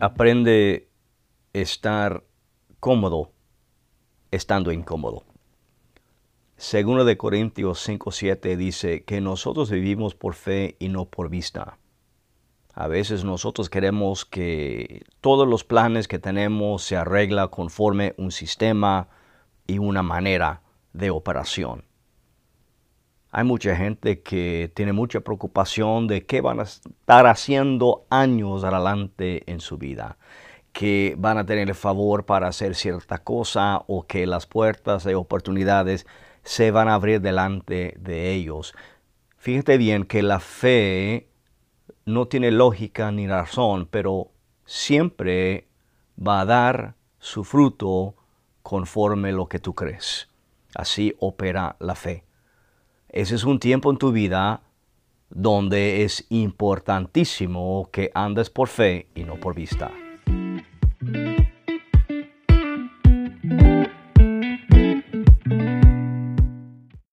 aprende a estar cómodo estando incómodo. Segundo de Corintios 5:7 dice que nosotros vivimos por fe y no por vista. A veces nosotros queremos que todos los planes que tenemos se arregla conforme un sistema y una manera de operación. Hay mucha gente que tiene mucha preocupación de qué van a estar haciendo años adelante en su vida, que van a tener el favor para hacer cierta cosa o que las puertas de oportunidades se van a abrir delante de ellos. Fíjate bien que la fe no tiene lógica ni razón, pero siempre va a dar su fruto conforme lo que tú crees. Así opera la fe. Ese es un tiempo en tu vida donde es importantísimo que andes por fe y no por vista.